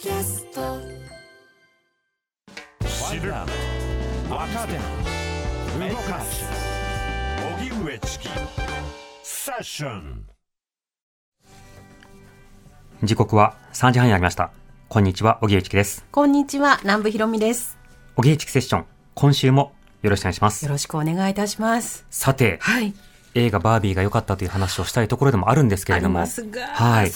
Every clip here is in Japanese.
キャスト知る若手動かす荻上チキセッション時刻は3時半になりました。こんにちは、荻上チキです。こんにちは、南部ひろみです。荻上チキセッション、今週もよろしくお願いしますよ。ろしくお願いいたします。さて、はい。映画バービーが良かったという話をしたいところでもあるんですけれども、はい。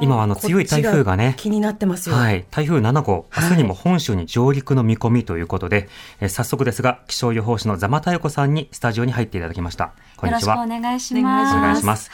今はあの強い台風がね気になってますよ。はい。台風7号、明日にもはい本州に上陸の見込みということで、えー早速ですが、気象予報士の座間太子さんにスタジオに入っていただきました。こんにちは。よろしくお願いしおます。お願いします。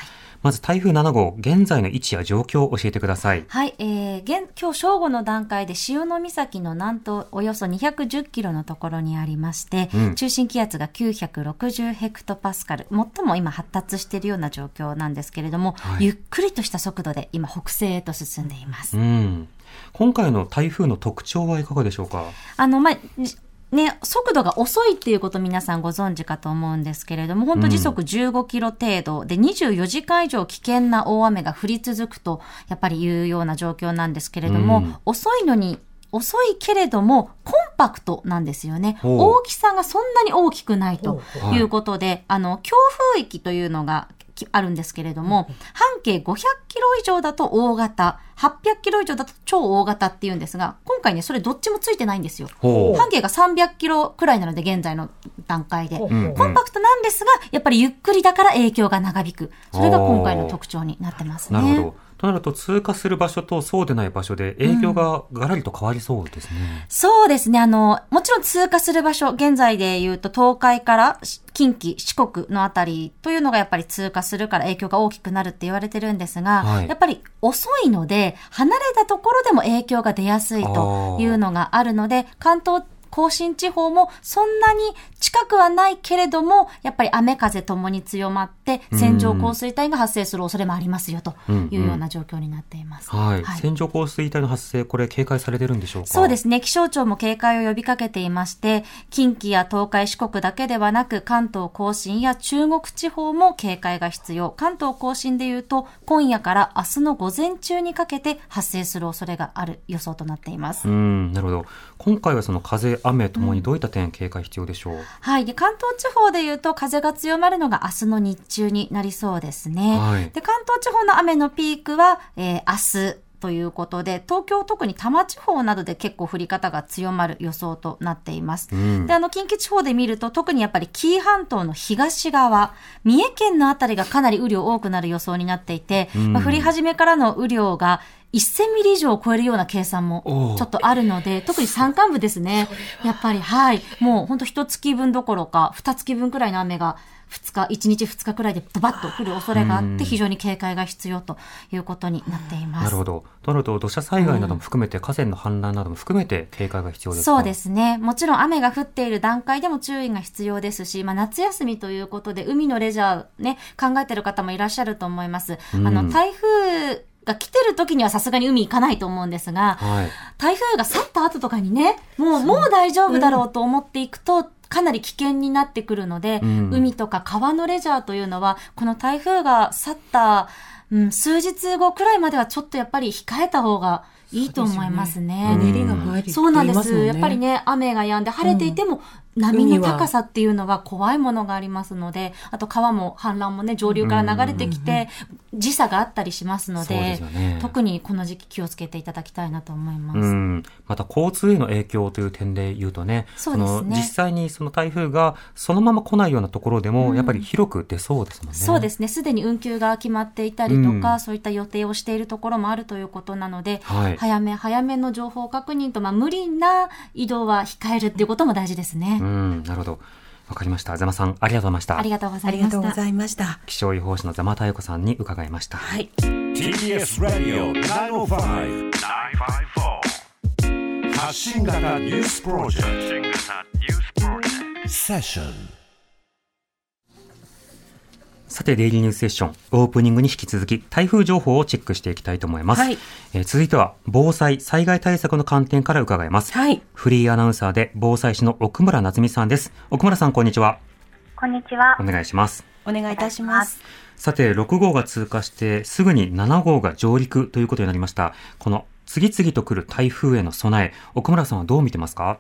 まず台風7号、現在の位置や状況を教えてください。はい、えー、現、今日正午の段階で潮岬の南東およそ210キロのところにありまして、うん中心気圧が960ヘクトパスカル、最も今発達しているような状況なんですけれども、はいゆっくりとした速度で今北西へと進んでいます。うん。今回の台風の特徴はいかがでしょうか？あの、まあ、じね、速度が遅いっていうこと皆さんご存知かと思うんですけれども、本当時速15キロ程度で24時間以上危険な大雨が降り続くと、やっぱりいうような状況なんですけれども、うん。遅いのに、遅いけれども、コンパクトなんですよね。大きさがそんなに大きくないとい。うことで、あの、強風域というのがきあるんですけれども、半径500キロ以上だと大型、800キロ以上だと超大型っていうんですが、今回ね、それどっちもついてないんですよ。半径が300キロくらいなので、現在の段階で。コンパクトなんですが、やっぱりゆっくりだから影響が長引く。それが今回の特徴になってますね。なるほど。となると、通過する場所とそうでない場所で影響がガラリと変わりそうですね。そうですね。あの、もちろん通過する場所、現在で言うと東海から近畿、四国のあたりというのがやっぱり通過するから影響が大きくなるって言われてるんですが、はいやっぱり遅いので、離れたところでも影響が出やすいというのがあるので、関東甲信地方もそんなに近くはないけれども、やっぱり雨風ともに強まって、線状降水帯が発生する恐れもありますよというような状況になっています。はい。線状降水帯の発生、これ警戒されてるんでしょうか？そうですね。気象庁も警戒を呼びかけていまして、近畿や東海、四国だけではなく、関東甲信や中国地方も警戒が必要。関東甲信で言うと、今夜から明日の午前中にかけて発生する恐れがある予想となっています。うん、なるほど。今回はその風、雨ともにどういった点警戒必要でしょう、はい。で、関東地方で言うと、風が強まるのが明日の日中になりそうですね。はいで、関東地方の雨のピークは、えー明日。ということで、東京特に多摩地方などで結構降り方が強まる予想となっています。うんで、あの、近畿地方で見ると、特にやっぱり紀伊半島の東側、三重県のあたりがかなり雨量多くなる予想になっていて、んまあ降り始めからの雨量が1000ミリ以上を超えるような計算もちょっとあるので、特に山間部ですね。やっぱり、はい。もう本当一月分どころか、二月分くらいの雨が、2日、1日2日くらいでドバッと降る恐れがあって、非常に警戒が必要ということになっています。なるほど。となると、土砂災害なども含めて、河川の氾濫なども含めて警戒が必要ですか？そうですね。もちろん雨が降っている段階でも注意が必要ですし、まあ、夏休みということで、海のレジャーね、考えてる方もいらっしゃると思います。うんあの、台風が来てる時にはさすがに海行かないと思うんですが、はい。台風が去った後とかにね、もう、もう大丈夫だろうと思っていくと、かなり危険になってくるので、うん。海とか川のレジャーというのは、この台風が去った、うん、数日後くらいまではちょっとやっぱり控えた方がいいと思いますね。そうですよね。練りが入るってそうなんです。やっぱりね、雨が止んで晴れていても、波の高さっていうのは怖いものがありますので、あと川も氾濫もね、上流から流れてきて、時差があったりしますのでね特にこの時期気をつけていただきたいなと思います。うん、また交通への影響という点で言うとね、そうですねの実際にその台風がそのまま来ないようなところでも、やっぱり広く出そうですもんね。そうですね。すでに運休が決まっていたりとか、うんそういった予定をしているところもあるということなので、はい早め早めの情報確認と、まあ、無理な移動は控えるっていうことも大事ですね。うん、なるほど。わかりました。ざまさん、ありがとうございましたあり。がとうございました。とうございました。気象予報士のざまたよこさんに伺いました。はい。TBS ラディオ905 954発信型ニュースプロジェクトセッションさて、デイリーニュースセッション、オープニングに引き続き、台風情報をチェックしていきたいと思います。はいえー続いては、防災、災害対策の観点から伺います。はい。フリーアナウンサーで防災士の奥村夏美さんです。奥村さん、こんにちは。こんにちはお。願いします。お願いいたします。さて、6号が通過して、すぐに7号が上陸ということになりました。この次々と来る台風への備え、奥村さんはどう見てますか？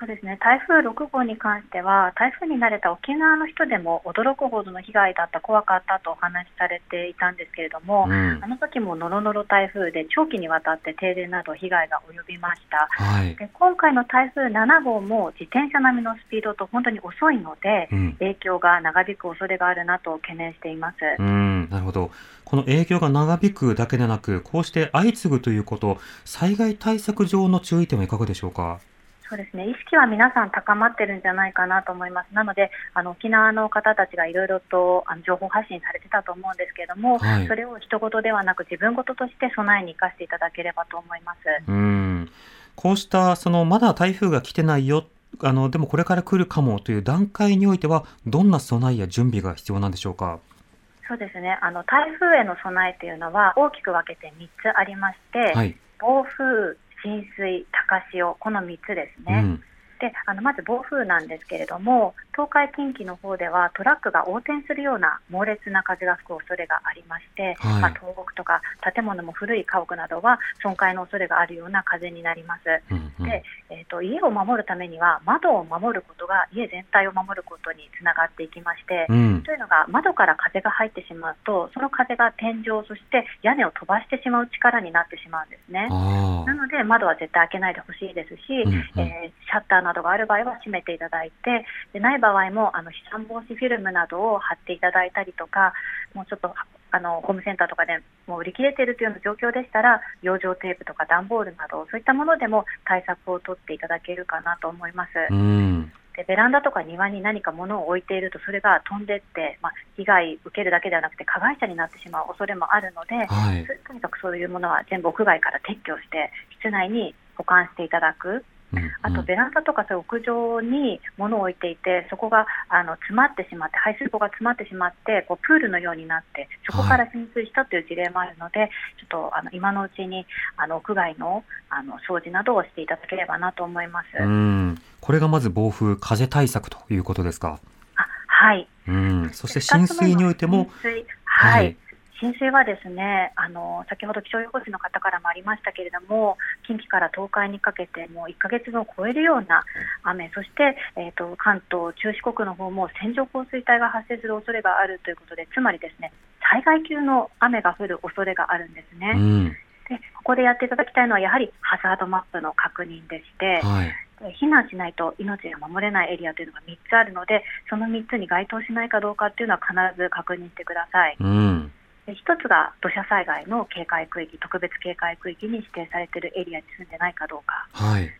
そうですね台風6号に関しては台風に慣れた沖縄の人でも驚くほどの被害だった怖かったとお話しされていたんですけれども、うんあの時もノロノロ台風で長期にわたって停電など被害が及びましたはい。で今回の台風7号も自転車並みのスピードと本当に遅いので、うん影響が長引く恐れがあるなと懸念しています。うん、なるほど。この影響が長引くだけでなく、こうして相次ぐということ、災害対策上の注意点はいかがでしょうか？そうですね意識は皆さん高まってるんじゃないかなと思います。なので、あの沖縄の方たちがいろいろとあの情報発信されてたと思うんですけれども、はいそれを一言ではなく自分事として備えに生かしていただければと思います。うん。こうした、その、まだ台風が来てないよ、あの、でもこれから来るかもという段階においては、どんな備えや準備が必要なんでしょうか？そうですねあの台風への備えというのは大きく分けて3つありまして、はい。暴風、浸水、高潮、この3つですね。うん。であのまず暴風なんですけれども、東海、近畿の方ではトラックが横転するような猛烈な風が吹く恐れがありまして、はいまあ、倒木とか建物も古い家屋などは損壊の恐れがあるような風になります。うんうんで、えー、と家を守るためには窓を守ることが家全体を守ることにつながっていきまして、うん。というのが窓から風が入ってしまうとその風が天井そして屋根を飛ばしてしまう力になってしまうんですね。あなので窓は絶対開けないでほしいですし、うんうんえーシャッターなどがある場合は閉めていただいてでない場合もあの飛散防止フィルムなどを貼っていただいたりとかもうちょっとあのホームセンターとかでもう売り切れているというような状況でしたら養生テープとか段ボールなどそういったものでも対策を取っていただけるかなと思います。でベランダとか庭に何か物を置いているとそれが飛んでって、まあ、被害受けるだけではなくて加害者になってしまう恐れもあるので、はい。ととにかくそういうものは全部屋外から撤去して室内に保管していただくあとベランダとかそういう屋上に物を置いていてそこがあの詰まってしまって排水溝が詰まってしまってこうプールのようになってそこから浸水したという事例もあるので、ちょっとあの今のうちにあの屋外のあの掃除などをしていただければなと思います。うん。これがまず暴風、風対策ということですか？あはいうん。そして浸水においても、浸水はい、浸水はですねあの先ほど気象予報士の方からもありましたけれども近畿から東海にかけてもう1ヶ月分を超えるような雨そして、えー、と関東、中四国の方も線状降水帯が発生する恐れがあるということでつまりですね災害級の雨が降る恐れがあるんですね。うん。でここでやっていただきたいのはやはりハザードマップの確認でして、はい。避難しないと命が守れないエリアというのが3つあるのでその3つに該当しないかどうかっていうのは必ず確認してください。うん。で一つが土砂災害の警戒区域、特別警戒区域に指定されているエリアに住んでないかどうか。はい。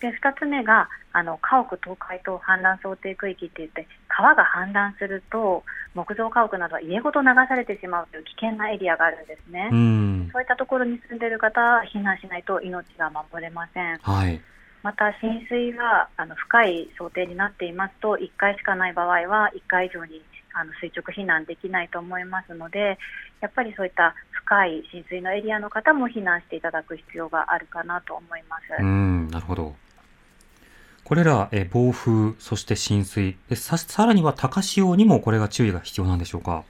で、二つ目が、あの、家屋倒壊等氾濫想定区域って言って、川が氾濫すると、木造家屋などは家ごと流されてしまうという危険なエリアがあるんですね。うん。そういったところに住んでいる方は避難しないと命が守れません。はい。また浸水があの深い想定になっていますと1回しかない場合は1回以上にあの垂直避難できないと思いますのでやっぱりそういった深い浸水のエリアの方も避難していただく必要があるかなと思います。うん。なるほど。これら、え暴風、そして浸水さ、さらには高潮にもこれが注意が必要なんでしょうか？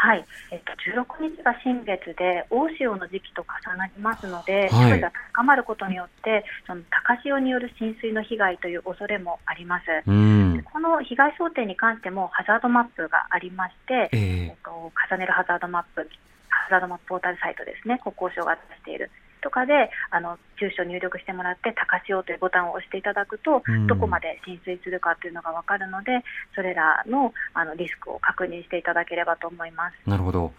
はい、えっと、16日が新月で大潮の時期と重なりますので、はい潮位が高まることによってその高潮による浸水の被害という恐れもあります。うん。この被害想定に関してもハザードマップがありまして、えええっと、重ねるハザードマップ、ハザードマップポータルサイトですね、国交省が出しているとかで、あの住所入力してもらって、高潮というボタンを押していただくと、うんどこまで浸水するかというのが分かるので、それらのあのリスクを確認していただければと思います。なるほど。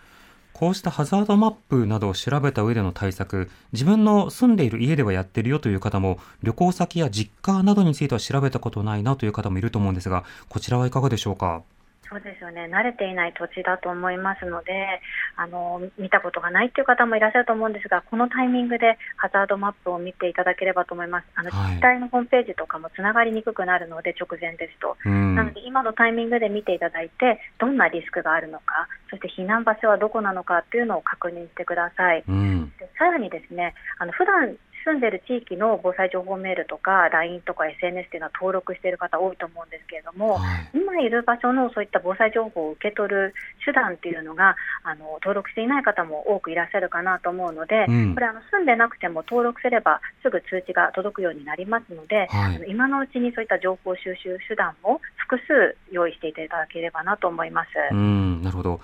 こうしたハザードマップなどを調べた上での対策、自分の住んでいる家ではやってるよという方も、旅行先や実家などについては調べたことないなという方もいると思うんですが、こちらはいかがでしょうか？そうですよね、慣れていない土地だと思いますので、あの見たことがないという方もいらっしゃると思うんですが、このタイミングでハザードマップを見ていただければと思います。あのはい自治体のホームページとかもつながりにくくなるので、直前ですと。うん。なので、今のタイミングで見ていただいて、どんなリスクがあるのか、そして避難場所はどこなのかっていうのを確認してください。うん。でさらにですね、あの普段住んでいる地域の防災情報メールとか LINE とか SNS っていうのは登録している方多いと思うんですけれども、はい今いる場所のそういった防災情報を受け取る手段っていうのがあの登録していない方も多くいらっしゃるかなと思うので、うんこれあの住んでなくても登録すればすぐ通知が届くようになりますので、はいあの今のうちにそういった情報収集手段も複数用意していただければなと思います。うん、なるほど。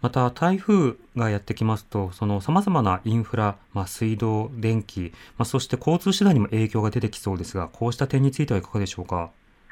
また、台風がやってきますと、その様々なインフラ、まあ、水道、電気、まあ、そして交通手段にも影響が出てきそうですが、こうした点についてはいかがでしょうか？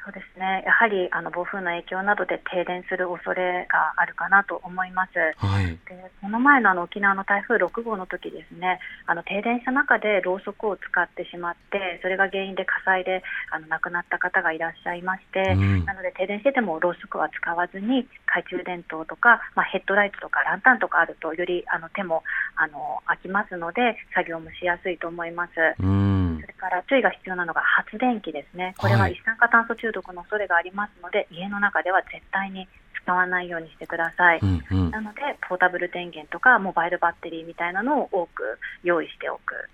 そうですね。やはりあの暴風の影響などで停電する恐れがあるかなと思います。はい。でこの前のあの沖縄の台風6号の時ですね、あの停電した中でろうそくを使ってしまって、それが原因で火災であの亡くなった方がいらっしゃいまして、うんなので停電しててもろうそくは使わずに懐中電灯とか、まあ、ヘッドライトとかランタンとかあるとよりあの手もあの空きますので作業もしやすいと思います。うんそ。れから注意が必要なのが発電機ですね。これははい一酸化炭素中毒の恐れがありますので、家の中では絶対に使わないようにしてください。うんうんなので、ポータブル電源とかモバイルバッテリーみたいなのを多く用意しておく。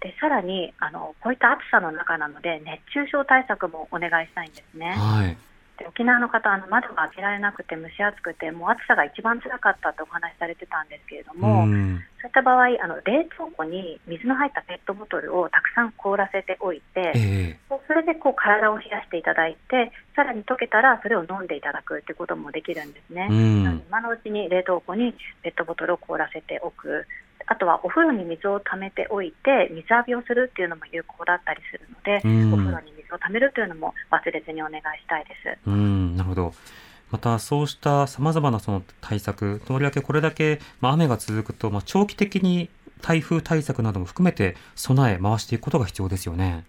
でさらにあの、こういった暑さの中なので、熱中症対策もお願いしたいんですね。はい。で沖縄の方、あの窓が開けられなくて蒸し暑くて、もう暑さが一番辛かったとお話しされてたんですけれども、うん。そういった場合、あの冷凍庫に水の入ったペットボトルをたくさん凍らせておいて、ええそれでこう体を冷やしていただいて、さらに溶けたらそれを飲んでいただくということもできるんですね。うんなので今のうちに冷凍庫にペットボトルを凍らせておく。あとはお風呂に水を溜めておいて水浴びをするっていうのも有効だったりするので、うんお風呂に水を溜めるというのも忘れずにお願いしたいです。うん、なるほど。また、そうした様々なその対策、とりわけこれだけ、まあ、雨が続くと、まあ、長期的に台風対策なども含めて備え、回していくことが必要ですよね。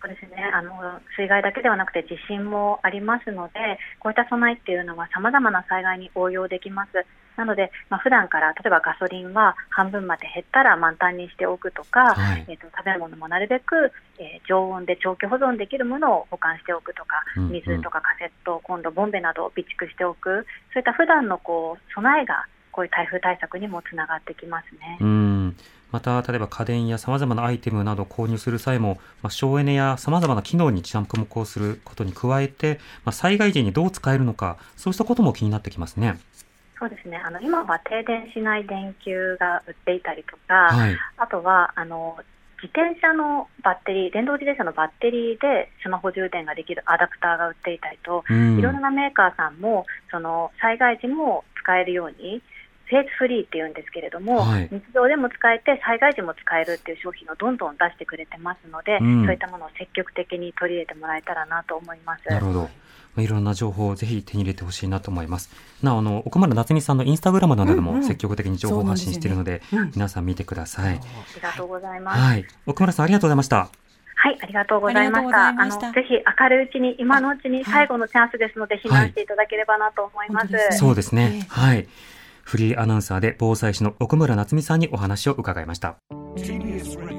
そうですねあの水害だけではなくて地震もありますので、こういった備えっていうのはさまざまな災害に応用できます。なので、まあ普段から例えばガソリンは半分まで減ったら満タンにしておくとか、はいえー、と食べ物もなるべく、えー常温で長期保存できるものを保管しておくとか、水とかカセットコンロ、ボンベなどを備蓄しておく、そういった普段のこう備えがこういう台風対策にもつながってきますね。うん。また、例えば家電や様々なアイテムなどを購入する際も、まあ、省エネや様々な機能に着目をすることに加えて、まあ、災害時にどう使えるのか、そうしたことも気になってきますね。そうですね。あの今は停電しない電球が売っていたりとか、はい。あとはあの自転車のバッテリー、電動自転車のバッテリーでスマホ充電ができるアダプターが売っていたりと、うんいろんなメーカーさんもその災害時も使えるように。フェイスフリーって言うんですけれども、はい日常でも使えて災害時も使えるっていう商品をどんどん出してくれてますので、うんそういったものを積極的に取り入れてもらえたらなと思います。なるほど。まあいろんな情報をぜひ手に入れてほしいなと思います。なお、あの、奥村夏美さんのインスタグラムなどでうんうんも積極的に情報を発信しているので、そうなんですよねうん皆さん見てください。ありがとうございます。はい。奥村さん、ありがとうございました。はい、ありがとうございました。ありがとうございましたあの、ぜひ明るいうちに、今のうちに最後のチャンスですので、避難していただければなと思います。本当ですねそうですねええ。はい。フリーアナウンサーで防災士の奥村夏美さんにお話を伺いました。TBS